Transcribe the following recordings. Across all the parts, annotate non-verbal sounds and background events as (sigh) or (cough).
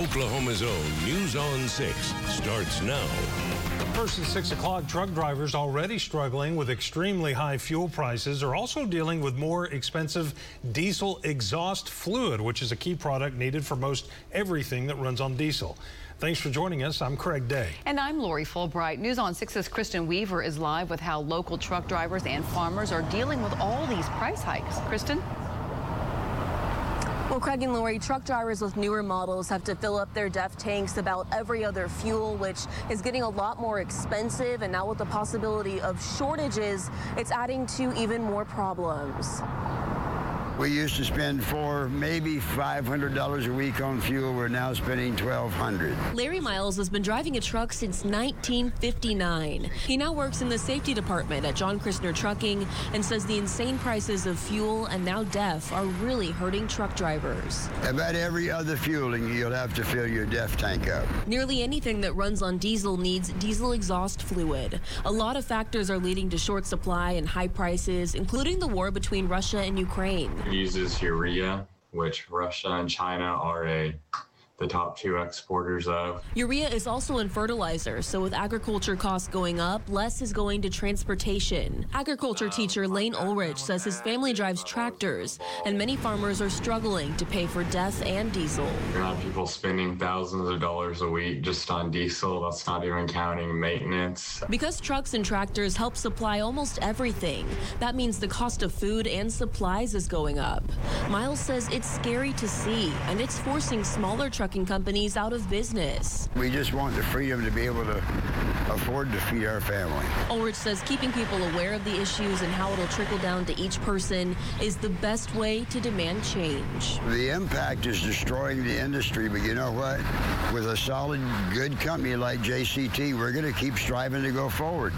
Oklahoma's own News on 6 starts now. First at 6 o'clock, truck drivers already struggling with extremely high fuel prices are also dealing with more expensive diesel exhaust fluid, which is a key product needed for most everything that runs on diesel. Thanks for joining us. I'm Craig Day. And I'm Lori Fulbright. News on 6's Kristen Weaver is live with how local truck drivers and farmers are dealing with all these price hikes. Kristen? Well, Craig and Lori, truck drivers with newer models have to fill up their DEF tanks about every other fuel, which is getting a lot more expensive. And now with the possibility of shortages, it's adding to even more problems. We used to spend four, maybe $500 a week on fuel. We're now spending 1200 Larry Miles has been driving a truck since 1959. He now works in the safety department at John Christner Trucking and says the insane prices of fuel and now DEF are really hurting truck drivers. About every other fueling, you'll have to fill your DEF tank up. Nearly anything that runs on diesel needs diesel exhaust fluid. A lot of factors are leading to short supply and high prices, including the war between Russia and Ukraine uses urea, which Russia and China are a the top two exporters of. Urea is also in fertilizer, so with agriculture costs going up, less is going to transportation. Agriculture uh, teacher Lane Ulrich says his family drives tractors, and many farmers are struggling to pay for DEF and diesel. You have people spending thousands of dollars a week just on diesel. That's not even counting maintenance. Because trucks and tractors help supply almost everything, that means the cost of food and supplies is going up. Miles says it's scary to see, and it's forcing smaller truck trucking companies out of business. We just want the freedom to be able to afford to feed our family. Ulrich says keeping people aware of the issues and how it'll trickle down to each person is the best way to demand change. The impact is destroying the industry, but you know what? With a solid, good company like JCT, we're going to keep striving to go forward.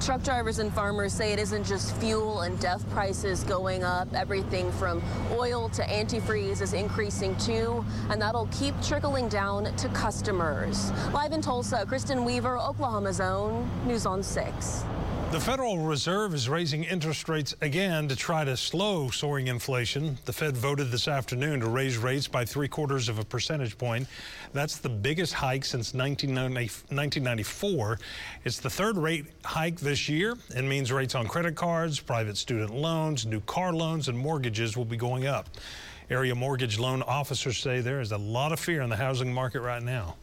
Truck drivers and farmers say it isn't just fuel and DEF prices going up. Everything from oil to antifreeze is increasing too, and that'll keep trickling down to customers. Live in Tulsa, Kristen Weaver, Oklahoma's own News on 6. The Federal Reserve is raising interest rates again to try to slow soaring inflation. The Fed voted this afternoon to raise rates by three quarters of a percentage point. That's the biggest hike since 1994. It's the third rate hike this year and means rates on credit cards, private student loans, new car loans, and mortgages will be going up. Area mortgage loan officers say there is a lot of fear in the housing market right now.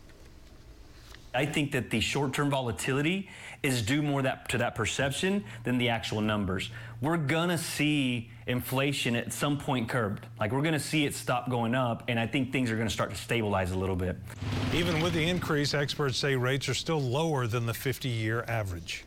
I think that the short-term volatility is due more that, to that perception than the actual numbers. We're gonna see inflation at some point curbed. Like we're gonna see it stop going up, and I think things are gonna start to stabilize a little bit. Even with the increase, experts say rates are still lower than the 50-year average.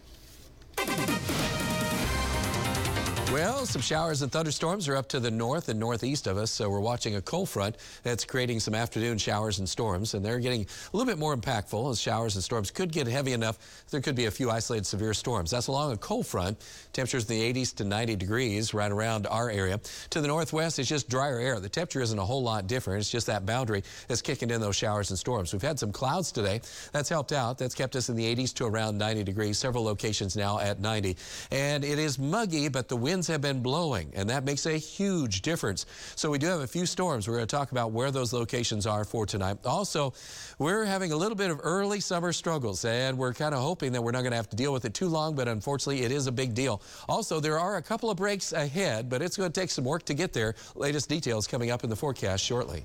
Well, some showers and thunderstorms are up to the north and northeast of us, so we're watching a cold front that's creating some afternoon showers and storms, and they're getting a little bit more impactful as showers and storms could get heavy enough. There could be a few isolated severe storms. That's along a cold front. Temperatures in the 80s to 90 degrees right around our area. To the northwest, it's just drier air. The temperature isn't a whole lot different. It's just that boundary that's kicking in those showers and storms. We've had some clouds today. That's helped out. That's kept us in the 80s to around 90 degrees. Several locations now at 90. And it is muggy, but the winds have been blowing, and that makes a huge difference. So we do have a few storms. We're going to talk about where those locations are for tonight. Also, we're having a little bit of early summer struggles, and we're kind of hoping that we're not going to have to deal with it too long, but unfortunately, it is a big deal. Also, there are a couple of breaks ahead, but it's going to take some work to get there. Latest details coming up in the forecast shortly.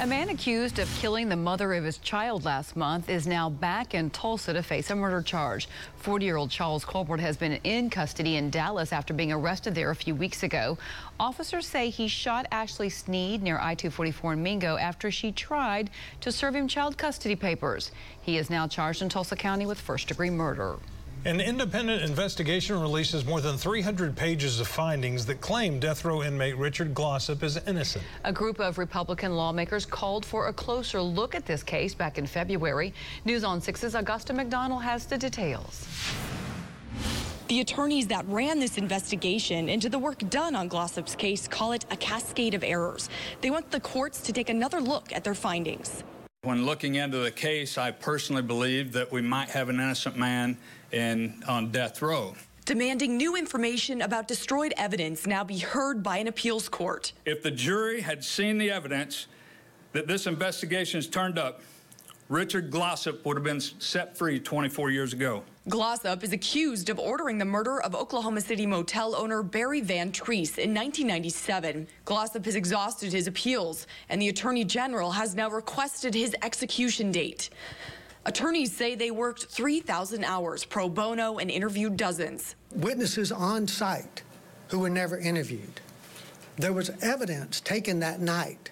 A man accused of killing the mother of his child last month is now back in Tulsa to face a murder charge. 40-year-old Charles Colbert has been in custody in Dallas after being arrested there a few weeks ago. Officers say he shot Ashley Sneed near I-244 in Mingo after she tried to serve him child custody papers. He is now charged in Tulsa County with first-degree murder. An independent investigation releases more than 300 pages of findings that claim death row inmate Richard Glossip is innocent. A group of Republican lawmakers called for a closer look at this case back in February. News on 6's Augusta McDonald has the details. The attorneys that ran this investigation into the work done on Glossip's case call it a cascade of errors. They want the courts to take another look at their findings. When looking into the case, I personally believe that we might have an innocent man in on death row. demanding new information about destroyed evidence now be heard by an appeals court. If the jury had seen the evidence that this investigation has turned up, Richard Glossip would have been set free 24 years ago. Glossip is accused of ordering the murder of Oklahoma City motel owner Barry Van Treese in 1997. Glossip has exhausted his appeals, and the Attorney General has now requested his execution date. Attorneys say they worked 3,000 hours pro bono and interviewed dozens. Witnesses on site who were never interviewed. There was evidence taken that night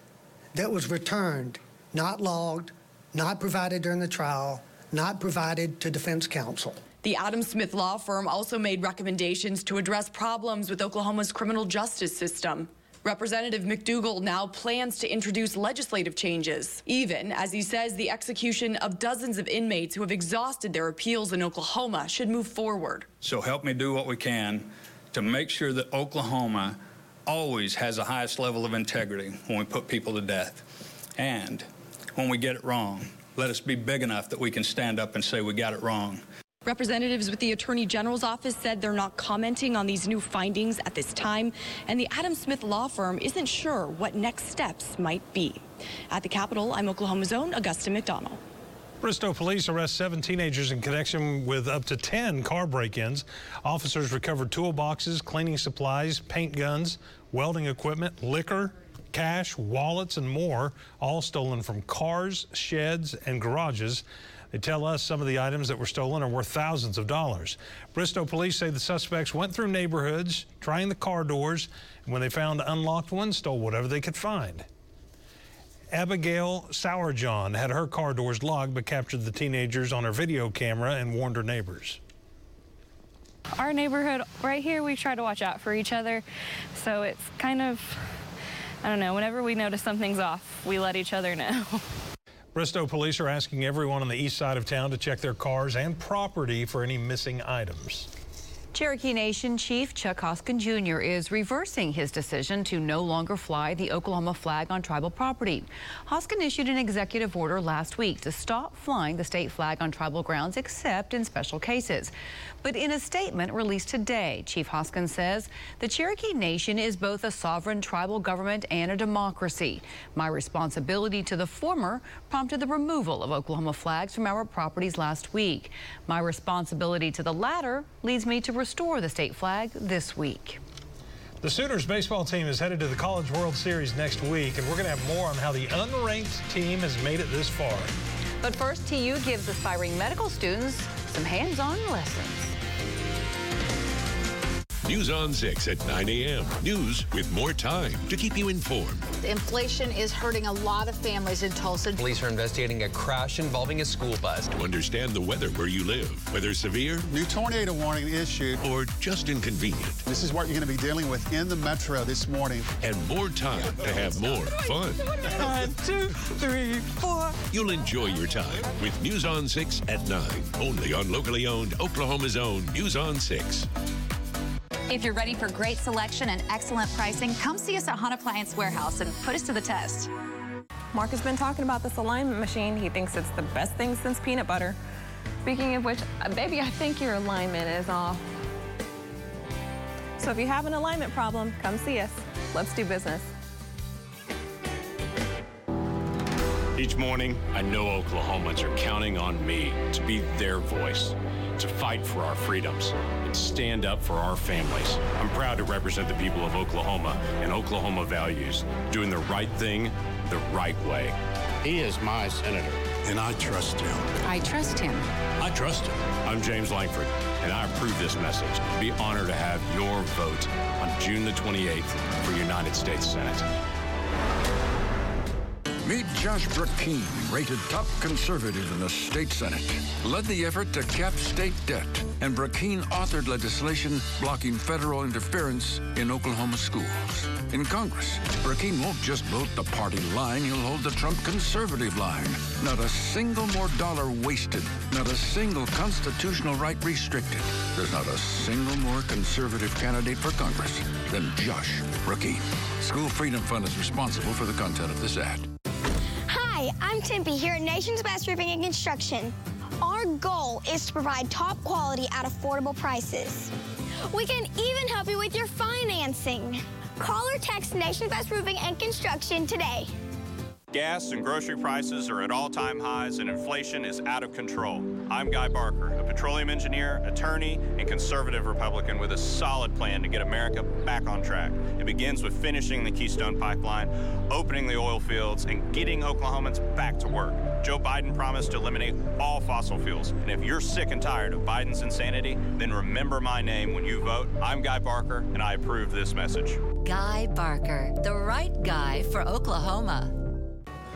that was returned, not logged, not provided during the trial, not provided to defense counsel. The Adam Smith law firm also made recommendations to address problems with Oklahoma's criminal justice system. Representative McDugle now plans to introduce legislative changes, even as he says the execution of dozens of inmates who have exhausted their appeals in Oklahoma should move forward. So help me do what we can to make sure that Oklahoma always has the highest level of integrity when we put people to death. And when we get it wrong, let us be big enough that we can stand up and say we got it wrong. Representatives with the Attorney General's office said they're not commenting on these new findings at this time, and the Adam Smith law firm isn't sure what next steps might be. At the Capitol, I'm Oklahoma's own Augusta McDonald. Bristow police arrest seven teenagers in connection with up to 10 car break-ins. Officers recovered toolboxes, cleaning supplies, paint guns, welding equipment, liquor, cash, wallets, and more, all stolen from cars, sheds, and garages. They tell us some of the items that were stolen are worth thousands of dollars. Bristow police say the suspects went through neighborhoods, trying the car doors, and when they found unlocked ones, stole whatever they could find. Abigail Sourjohn had her car doors locked but captured the teenagers on her video camera and warned her neighbors. Our neighborhood right here, we try to watch out for each other. So it's kind of, I don't know, whenever we notice something's off, we let each other know. (laughs) Bristow police are asking everyone on the east side of town to check their cars and property for any missing items. Cherokee Nation Chief Chuck Hoskin Jr. is reversing his decision to no longer fly the Oklahoma flag on tribal property. Hoskin issued an executive order last week to stop flying the state flag on tribal grounds except in special cases. But in a statement released today, Chief Hoskin says the Cherokee Nation is both a sovereign tribal government and a democracy. My responsibility to the former prompted the removal of Oklahoma flags from our properties last week. My responsibility to the latter leads me to restore the state flag this week. The Sooners baseball team is headed to the College World Series next week, and we're going to have more on how the unranked team has made it this far. But first, TU gives aspiring medical students some hands-on lessons. News on 6 at 9 a.m. News with more time to keep you informed. Inflation is hurting a lot of families in Tulsa. Police are investigating a crash involving a school bus. To understand the weather where you live, whether severe, new tornado warning issued, or just inconvenient. This is what you're going to be dealing with in the metro this morning. And more time to have more fun. One, two, three, four. You'll enjoy your time with News on 6 at 9. Only on locally owned Oklahoma's own News on 6. If you're ready for great selection and excellent pricing, come see us at Hunt Appliance Warehouse and put us to the test. Mark has been talking about this alignment machine. He thinks it's the best thing since peanut butter. Speaking of which, uh, baby, I think your alignment is off. So if you have an alignment problem, come see us. Let's do business. Each morning, I know Oklahomans are counting on me to be their voice to fight for our freedoms and stand up for our families. I'm proud to represent the people of Oklahoma and Oklahoma values, doing the right thing the right way. He is my senator, and I trust him. I trust him. I trust him. I'm James Lankford, and I approve this message. Be honored to have your vote on June the 28th for United States Senate. Meet Josh Brecheen, rated top conservative in the state senate. Led the effort to cap state debt, and Brecheen authored legislation blocking federal interference in Oklahoma schools. In Congress, Brecheen won't just vote the party line, he'll hold the Trump conservative line. Not a single more dollar wasted, not a single constitutional right restricted. There's not a single more conservative candidate for Congress than Josh Brecheen. School Freedom Fund is responsible for the content of this ad. I'm Tempe here at Nation's Best Roofing and Construction. Our goal is to provide top quality at affordable prices. We can even help you with your financing. Call or text Nation's Best Roofing and Construction today. Gas and grocery prices are at all time highs and inflation is out of control. I'm Guy Barker, a petroleum engineer, attorney, and conservative Republican with a solid plan to get America back on track. It begins with finishing the Keystone Pipeline, opening the oil fields, and getting Oklahomans back to work. Joe Biden promised to eliminate all fossil fuels. And if you're sick and tired of Biden's insanity, then remember my name when you vote. I'm Guy Barker, and I approve this message. Guy Barker, the right guy for Oklahoma.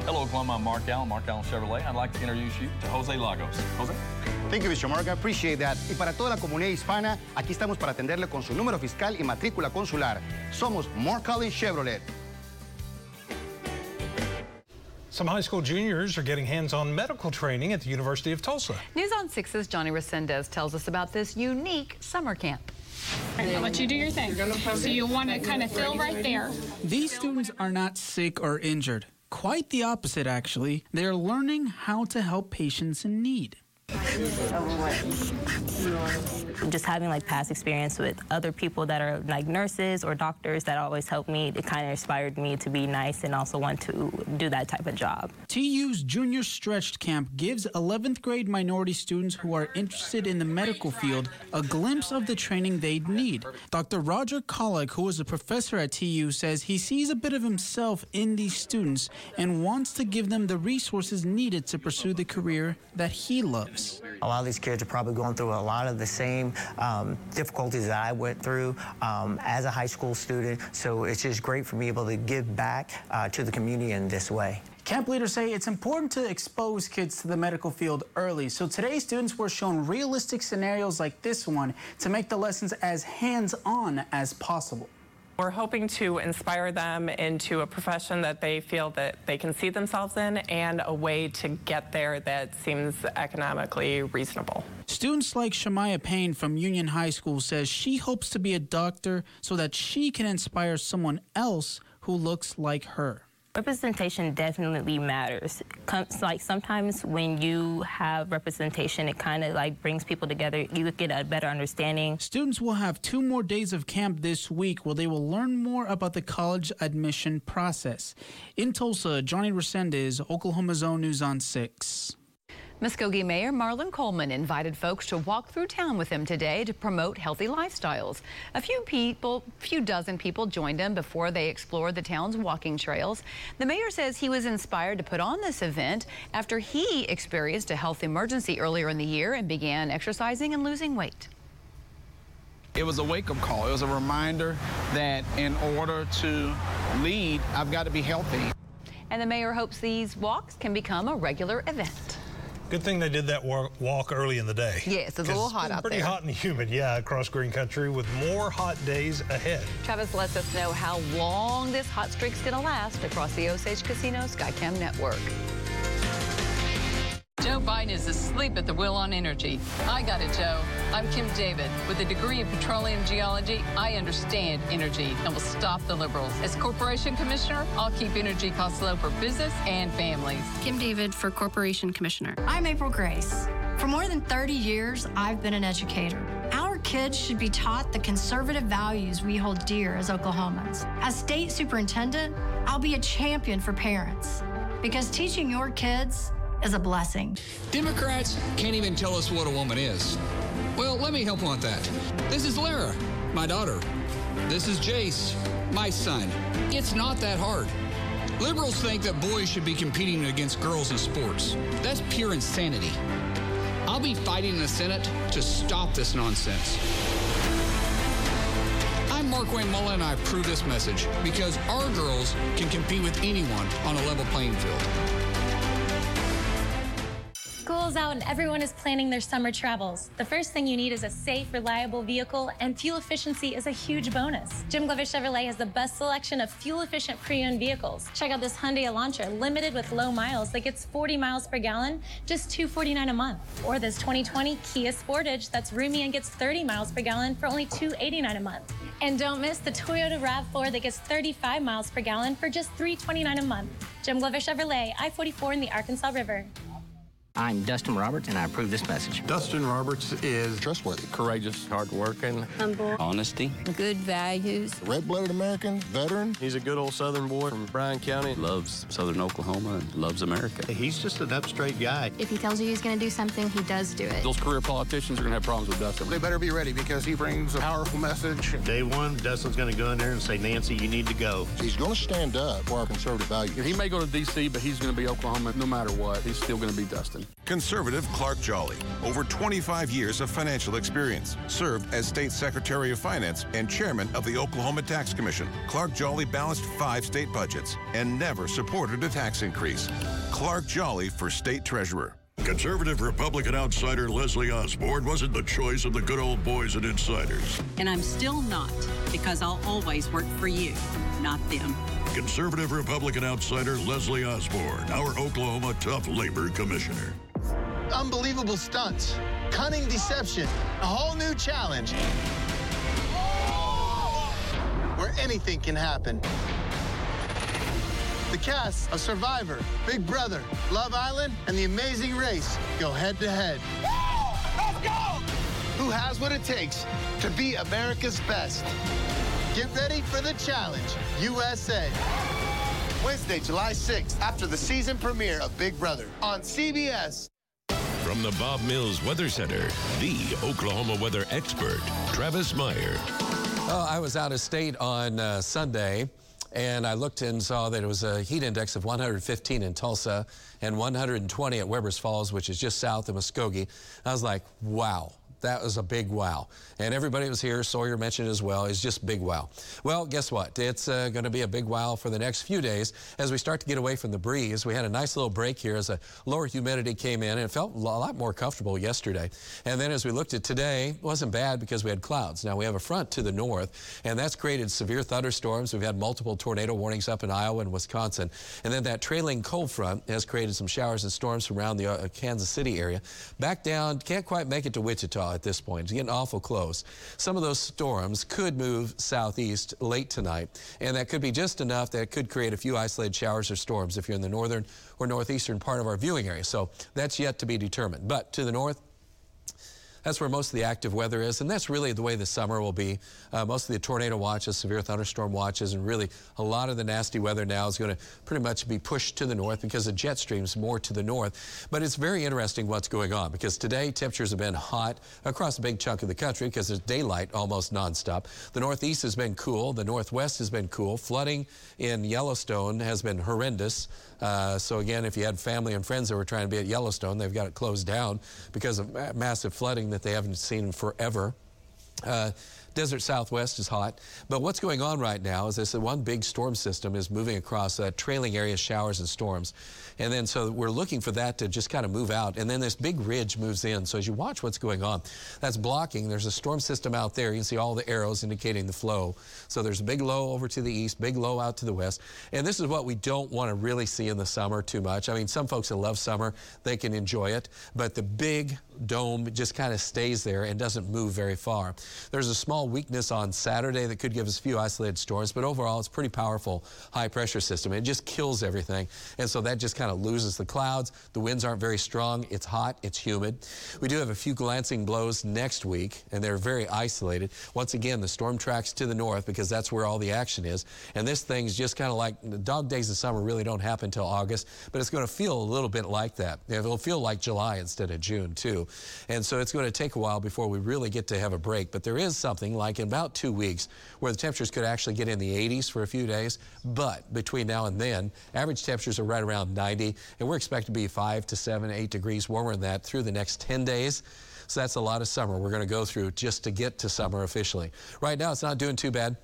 Hello, Oklahoma. I'm Mark Allen, Mark Allen Chevrolet. I'd like to introduce you to Jose Lagos. Jose? Thank you, Mr. Mark. I appreciate that. Y para toda la comunidad hispana, aquí estamos para atenderle con su número fiscal y matrícula consular. Somos Mark Allen Chevrolet. Some high school juniors are getting hands-on medical training at the University of Tulsa. News on 6's Johnny Resendez tells us about this unique summer camp. I'll let you do your thing. So you want to kind of fill right there. These students are not sick or injured. Quite the opposite, actually. They're learning how to help patients in need. Just having like past experience with other people that are like nurses or doctors that always help me, it kind of inspired me to be nice and also want to do that type of job. TU's Junior Stretched Camp gives 11th grade minority students who are interested in the medical field a glimpse of the training they'd need. Dr. Roger Kolek, who is a professor at TU, says he sees a bit of himself in these students and wants to give them the resources needed to pursue the career that he loves. A lot of these kids are probably going through a lot of the same um, difficulties that I went through um, as a high school student. So it's just great for me able to give back uh, to the community in this way. Camp leaders say it's important to expose kids to the medical field early. So today, students were shown realistic scenarios like this one to make the lessons as hands-on as possible. We're hoping to inspire them into a profession that they feel that they can see themselves in and a way to get there that seems economically reasonable. Students like Shamaya Payne from Union High School says she hopes to be a doctor so that she can inspire someone else who looks like her. Representation definitely matters. Comes like sometimes when you have representation, it kind of like brings people together. You get a better understanding. Students will have two more days of camp this week where they will learn more about the college admission process. In Tulsa, Johnny Resendez, Oklahoma's own News on 6. Muskogee Mayor Marlon Coleman invited folks to walk through town with him today to promote healthy lifestyles. A few people, a few dozen people joined him before they explored the town's walking trails. The mayor says he was inspired to put on this event after he experienced a health emergency earlier in the year and began exercising and losing weight. It was a wake-up call. It was a reminder that in order to lead, I've got to be healthy. And the mayor hopes these walks can become a regular event. Good thing they did that walk early in the day. Yes, it's a little hot out pretty there. Pretty hot and humid, yeah, across green country with more hot days ahead. Travis lets us know how long this hot streak's going to last across the Osage Casino Skycam network. Joe Biden is asleep at the wheel on energy. I got it, Joe. I'm Kim David. With a degree in petroleum geology, I understand energy and will stop the liberals. As Corporation Commissioner, I'll keep energy costs low for business and families. Kim David for Corporation Commissioner. I'm April Grace. For more than 30 years, I've been an educator. Our kids should be taught the conservative values we hold dear as Oklahomans. As state superintendent, I'll be a champion for parents because teaching your kids is a blessing. Democrats can't even tell us what a woman is. Well, let me help with that. This is Lara, my daughter. This is Jace, my son. It's not that hard. Liberals think that boys should be competing against girls in sports. That's pure insanity. I'll be fighting in the Senate to stop this nonsense. I'm Markwayne Mullin, and I approve this message because our girls can compete with anyone on a level playing field. School's out and everyone is planning their summer travels. The first thing you need is a safe, reliable vehicle, and fuel efficiency is a huge bonus. Jim Glover Chevrolet has the best selection of fuel-efficient pre-owned vehicles. Check out this Hyundai Elantra, limited with low miles that gets 40 miles per gallon, just 249 a month. Or this 2020 Kia Sportage that's roomy and gets 30 miles per gallon for only 289 a month. And don't miss the Toyota RAV4 that gets 35 miles per gallon for just 329 a month. Jim Glover Chevrolet, I-44 in the Arkansas River. I'm Dustin Roberts, and I approve this message. Dustin Roberts is trustworthy, courageous, hardworking, humble, honesty, good values, red-blooded American, veteran. He's a good old Southern boy from Bryan County. Loves Southern Oklahoma and loves America. He's just an up straight guy. If he tells you he's going to do something, he does do it. Those career politicians are going to have problems with Dustin. They better be ready because he brings a powerful message. Day one, Dustin's going to go in there and say, Nancy, you need to go. He's going to stand up for our conservative values. He may go to D.C., but he's going to be Oklahoma no matter what. He's still going to be Dustin. Conservative Clark Jolly. Over 25 years of financial experience. Served as State Secretary of Finance and Chairman of the Oklahoma Tax Commission. Clark Jolly balanced five state budgets and never supported a tax increase. Clark Jolly for State Treasurer. Conservative Republican outsider Leslie Osborn wasn't the choice of the good old boys and insiders. And I'm still not, because I'll always work for you, not them. Conservative Republican outsider Leslie Osborn, our Oklahoma Tough Labor Commissioner. Unbelievable stunts, cunning deception, a whole new challenge where anything can happen. The cast of Survivor, Big Brother, Love Island, and The Amazing Race go head to head. Let's go! Who has what it takes to be America's best? Get ready for the challenge, USA. Wednesday, July 6th, after the season premiere of Big Brother on CBS. From the Bob Mills Weather Center, the Oklahoma weather expert, Travis Meyer. Well, I was out of state on uh, Sunday and I looked and saw that it was a heat index of 115 in Tulsa and 120 at Webbers Falls, which is just south of Muskogee. I was like, wow. That was a big wow. And everybody was here, Sawyer mentioned as well, is just big wow. Well, guess what? It's uh, going to be a big wow for the next few days as we start to get away from the breeze. We had a nice little break here as a lower humidity came in and it felt a lot more comfortable yesterday. And then as we looked at today, it wasn't bad because we had clouds. Now we have a front to the north and that's created severe thunderstorms. We've had multiple tornado warnings up in Iowa and Wisconsin. And then that trailing cold front has created some showers and storms around the uh, Kansas City area. Back down, can't quite make it to Wichita at this point. It's getting awful close. Some of those storms could move southeast late tonight, and that could be just enough that could create a few isolated showers or storms if you're in the northern or northeastern part of our viewing area. So that's yet to be determined. But to the north, that's where most of the active weather is, and that's really the way the summer will be. Uh, most of the tornado watches, severe thunderstorm watches, and really a lot of the nasty weather now is going to pretty much be pushed to the north because the jet stream's more to the north. But it's very interesting what's going on because today temperatures have been hot across a big chunk of the country because there's daylight almost nonstop. The northeast has been cool. The northwest has been cool. Flooding in Yellowstone has been horrendous. Uh, so again, if you had family and friends that were trying to be at Yellowstone, they've got it closed down because of ma massive flooding that they haven't seen forever. Uh, Desert Southwest is hot. But what's going on right now is this one big storm system is moving across uh, trailing area showers and storms. And then so we're looking for that to just kind of move out. And then this big ridge moves in. So as you watch what's going on, that's blocking. There's a storm system out there. You can see all the arrows indicating the flow. So there's a big low over to the east, big low out to the west. And this is what we don't want to really see in the summer too much. I mean, some folks that love summer, they can enjoy it. But the big dome just kind of stays there and doesn't move very far. There's a small weakness on Saturday that could give us a few isolated storms, but overall it's pretty powerful high pressure system. It just kills everything. And so that just kind of loses the clouds. The winds aren't very strong. It's hot. It's humid. We do have a few glancing blows next week, and they're very isolated. Once again, the storm tracks to the north because that's where all the action is. And this thing's just kind of like the dog days of summer really don't happen until August, but it's going to feel a little bit like that. It'll feel like July instead of June, too. And so it's going to take a while before we really get to have a break. But there is something like in about two weeks where the temperatures could actually get in the 80s for a few days. But between now and then, average temperatures are right around 90, and we're expected to be 5 to 7, 8 degrees warmer than that through the next 10 days. So that's a lot of summer we're going to go through just to get to summer officially. Right now, it's not doing too bad.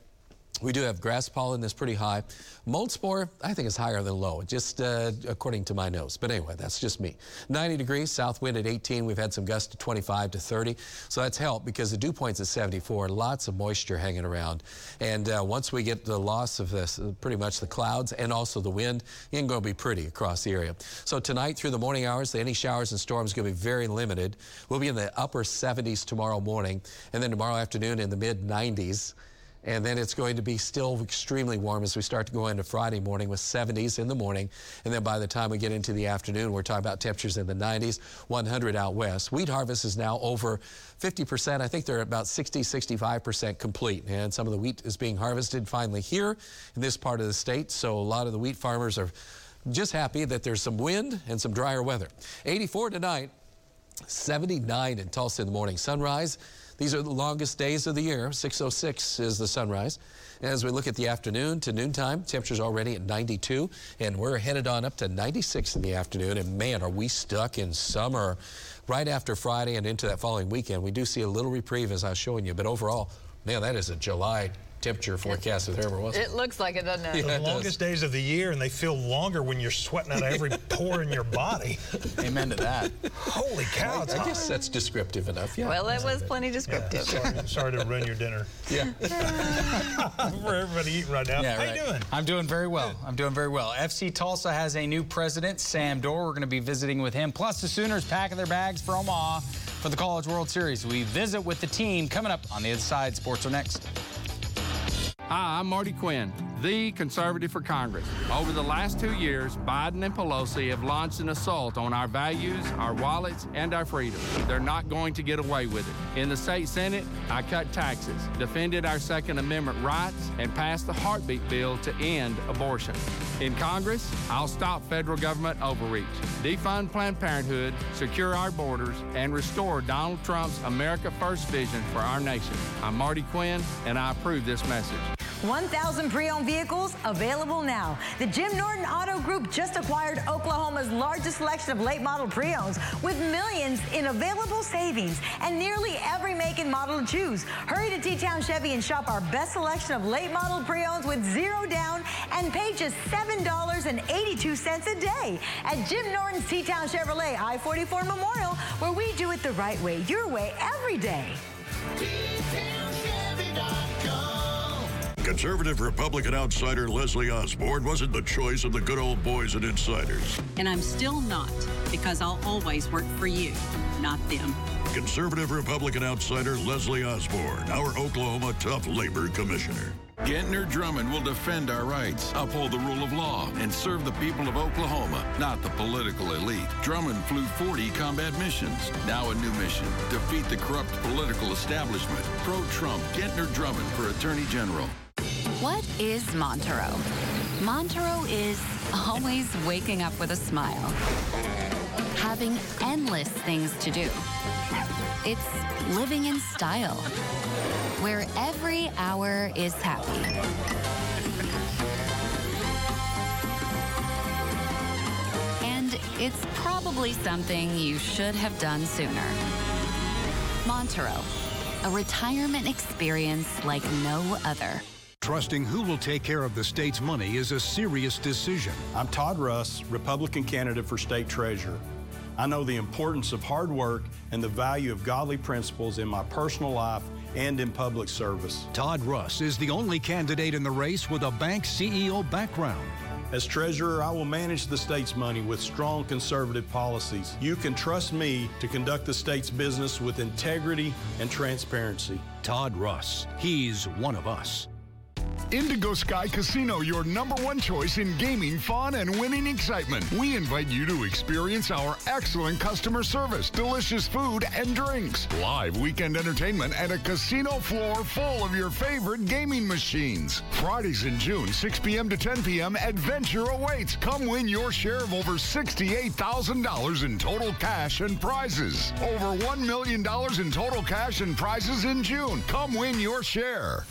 We do have grass pollen that's pretty high. Mold spore, I think is higher than low, just uh, according to my nose. But anyway, that's just me. 90 degrees, south wind at 18. We've had some gusts to 25 to 30. So that's helped because the dew point's at 74. Lots of moisture hanging around. And uh, once we get the loss of this, uh, pretty much the clouds and also the wind, it's going to be pretty across the area. So tonight through the morning hours, any showers and storms going to be very limited. We'll be in the upper 70s tomorrow morning, and then tomorrow afternoon in the mid 90s. And then it's going to be still extremely warm as we start to go into Friday morning with 70s in the morning. And then by the time we get into the afternoon, we're talking about temperatures in the 90s, 100 out west. Wheat harvest is now over 50%. I think they're about 60, 65% complete. And some of the wheat is being harvested finally here in this part of the state. So a lot of the wheat farmers are just happy that there's some wind and some drier weather. 84 tonight, 79 in Tulsa in the morning. Sunrise these are the longest days of the year. 6.06 is the sunrise. As we look at the afternoon to noontime, temperatures already at 92, and we're headed on up to 96 in the afternoon. And man, are we stuck in summer right after Friday and into that following weekend. We do see a little reprieve as I was showing you, but overall, man, that is a July temperature forecast if there ever was. It looks like it, doesn't it? Yeah, the longest days of the year, and they feel longer when you're sweating out of every pore in your body. Amen to that. Holy cow! I, I guess that's descriptive enough. Yeah. Well, it was plenty descriptive. Yeah, sorry, sorry, to ruin your dinner. (laughs) Yeah. (laughs) For everybody eating right now. Yeah, How right. you doing? I'm doing very well. I'm doing very well. FC Tulsa has a new president, Sam Dorr. We're going to be visiting with him. Plus, the Sooners packing their bags for Omaha for the College World Series. We visit with the team coming up on the other side. Sports are next. Hi, I'm Marty Quinn, the conservative for Congress. Over the last two years, Biden and Pelosi have launched an assault on our values, our wallets, and our freedom. They're not going to get away with it. In the state Senate, I cut taxes, defended our Second Amendment rights, and passed the heartbeat bill to end abortion. In Congress, I'll stop federal government overreach, defund Planned Parenthood, secure our borders, and restore Donald Trump's America First vision for our nation. I'm Marty Quinn, and I approve this message. 1,000 pre-owned vehicles available now. The Jim Norton Auto Group just acquired Oklahoma's largest selection of late model pre-owns with millions in available savings and nearly every make and model to choose. Hurry to T-Town Chevy and shop our best selection of late model pre-owns with zero down and pay just $7.82 a day at Jim Norton's T-Town Chevrolet I-44 Memorial where we do it the right way, your way, every day. Conservative Republican outsider Leslie Osborn wasn't the choice of the good old boys and insiders. And I'm still not, because I'll always work for you, not them. Conservative Republican outsider Leslie Osborn, our Oklahoma Tough Labor Commissioner. Gentner Drummond will defend our rights, uphold the rule of law, and serve the people of Oklahoma, not the political elite. Drummond flew 40 combat missions. Now a new mission defeat the corrupt political establishment. Pro Trump, Gentner Drummond for Attorney General. What is Montereau? Montereau is always waking up with a smile, having endless things to do. It's living in style, where every hour is happy. And it's probably something you should have done sooner. Montereau, a retirement experience like no other. Trusting who will take care of the state's money is a serious decision. I'm Todd Russ, Republican candidate for state treasurer. I know the importance of hard work and the value of godly principles in my personal life and in public service. Todd Russ is the only candidate in the race with a bank CEO background. As treasurer, I will manage the state's money with strong conservative policies. You can trust me to conduct the state's business with integrity and transparency. Todd Russ, he's one of us. Indigo Sky Casino, your number one choice in gaming, fun, and winning excitement. We invite you to experience our excellent customer service, delicious food and drinks, live weekend entertainment, and a casino floor full of your favorite gaming machines. Fridays in June, 6 p.m. to 10 p.m., adventure awaits. Come win your share of over $68,000 in total cash and prizes. Over $1 million in total cash and prizes in June. Come win your share.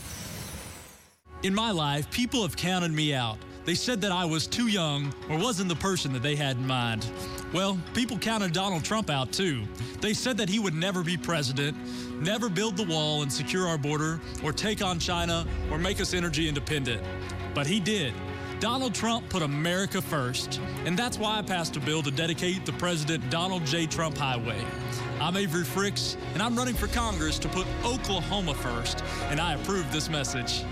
In my life, people have counted me out. They said that I was too young or wasn't the person that they had in mind. Well, people counted Donald Trump out too. They said that he would never be president, never build the wall and secure our border, or take on China, or make us energy independent. But he did. Donald Trump put America first, and that's why I passed a bill to dedicate the President Donald J. Trump Highway. I'm Avery Frix, and I'm running for Congress to put Oklahoma first, and I approve this message.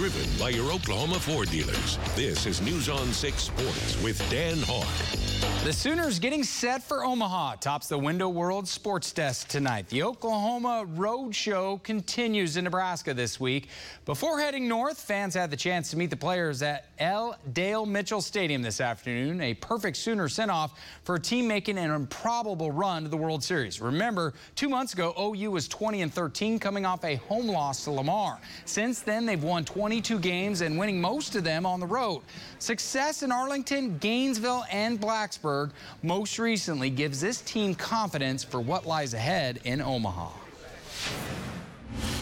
Driven by your Oklahoma Ford dealers. This is News on 6 Sports with Dan Hawk. The Sooners getting set for Omaha tops the Window World Sports Desk tonight. The Oklahoma Road Show continues in Nebraska this week. Before heading north, fans had the chance to meet the players at L. Dale Mitchell Stadium this afternoon. A perfect Sooner send-off for a team making an improbable run to the World Series. Remember, two months ago, OU was 20 and 13, coming off a home loss to Lamar. Since then, they've won 22 games and winning most of them on the road. Success in Arlington, Gainesville, and Blacksburg most recently gives this team confidence for what lies ahead in Omaha.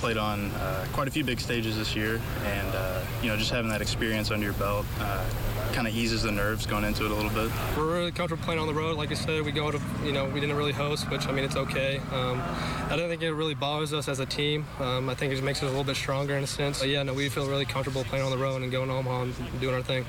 Played on uh, quite a few big stages this year, and uh, you know, just having that experience under your belt uh, kind of eases the nerves going into it a little bit. We're really comfortable playing on the road. Like I said, we go to, you know, we didn't really host, which I mean, it's okay. Um, I don't think it really bothers us as a team. Um, I think it just makes us a little bit stronger in a sense. But yeah, no, we feel really comfortable playing on the road and going to Omaha and doing our thing.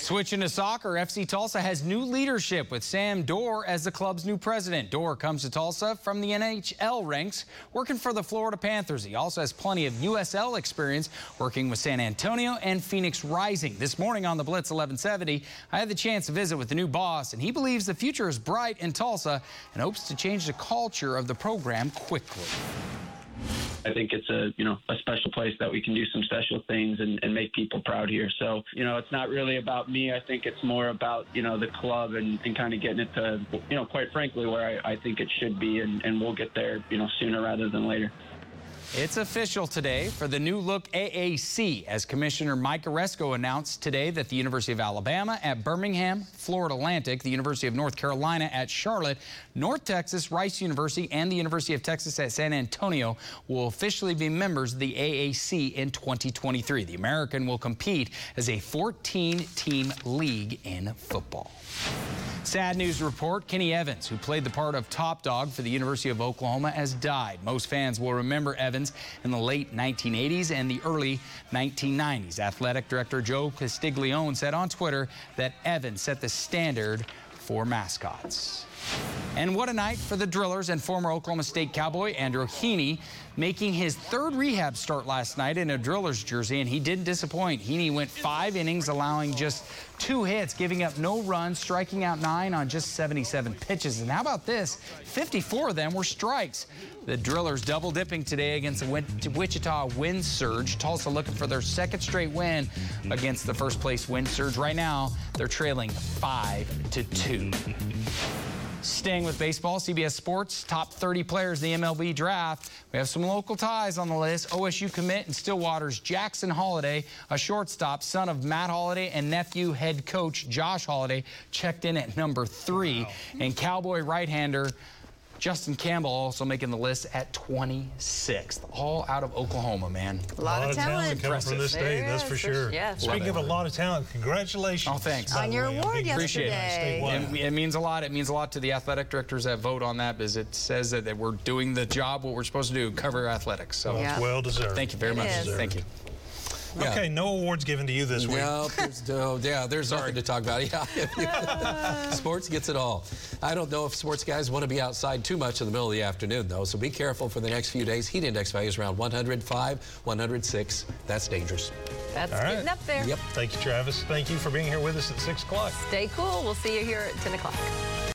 Switching to soccer, FC Tulsa has new leadership with Sam Dorr as the club's new president. Dorr comes to Tulsa from the NHL ranks, working for the Florida Panthers. He also has plenty of USL experience working with San Antonio and Phoenix Rising. This morning on the Blitz 1170, I had the chance to visit with the new boss, and he believes the future is bright in Tulsa and hopes to change the culture of the program quickly. I think it's a you know a special place that we can do some special things and, and make people proud here. So you know it's not really about me. I think it's more about you know the club and, and kind of getting it to you know quite frankly where I, I think it should be, and, and we'll get there you know sooner rather than later. It's official today for the new look AAC as Commissioner Mike Aresco announced today that the University of Alabama at Birmingham, Florida Atlantic, the University of North Carolina at Charlotte, North Texas, Rice University, and the University of Texas at San Antonio will officially be members of the AAC in 2023. The American will compete as a 14-team league in football. Sad news report Kenny Evans, who played the part of top dog for the University of Oklahoma, has died. Most fans will remember Evans in the late 1980s and the early 1990s. Athletic director Joe Castiglione said on Twitter that Evans set the standard for mascots. And what a night for the Drillers and former Oklahoma State Cowboy Andrew Heaney making his third rehab start last night in a Drillers jersey, and he didn't disappoint. Heaney went five innings, allowing just two hits, giving up no runs, striking out nine on just 77 pitches. And how about this? 54 of them were strikes. The Drillers double dipping today against the Wichita Wind Surge. Tulsa looking for their second straight win against the first place Wind Surge. Right now, they're trailing five to two. Staying with baseball, CBS Sports top 30 players in the MLB draft. We have some local ties on the list. OSU commit in Stillwater's Jackson Holliday, a shortstop, son of Matt Holliday and nephew head coach Josh Holliday, checked in at number three. Wow. And Cowboy right-hander Justin Campbell also making the list at 26th. All out of Oklahoma, man. A lot, a lot of, talent, coming from this state, that's for sure. Yeah. Speaking of a lot of talent, congratulations. Oh, thanks. On your award yesterday. It. it. means a lot. It means a lot to the athletic directors that vote on that because it says that, that we're doing the job, what we're supposed to do, cover athletics. So well, yeah. well deserved. Thank you very it much. Is. Thank you. Yeah. Okay, no awards given to you this week. No, there's, no yeah, there's nothing to talk about. (laughs) Yeah, (laughs) sports gets it all. I don't know if sports guys want to be outside too much in the middle of the afternoon, though. So be careful for the next few days. Heat index values around 105, 106. That's dangerous. That's all getting right. up there. Yep. Thank you, Travis. Thank you for being here with us at 6 o'clock. Stay cool. We'll see you here at 10 o'clock.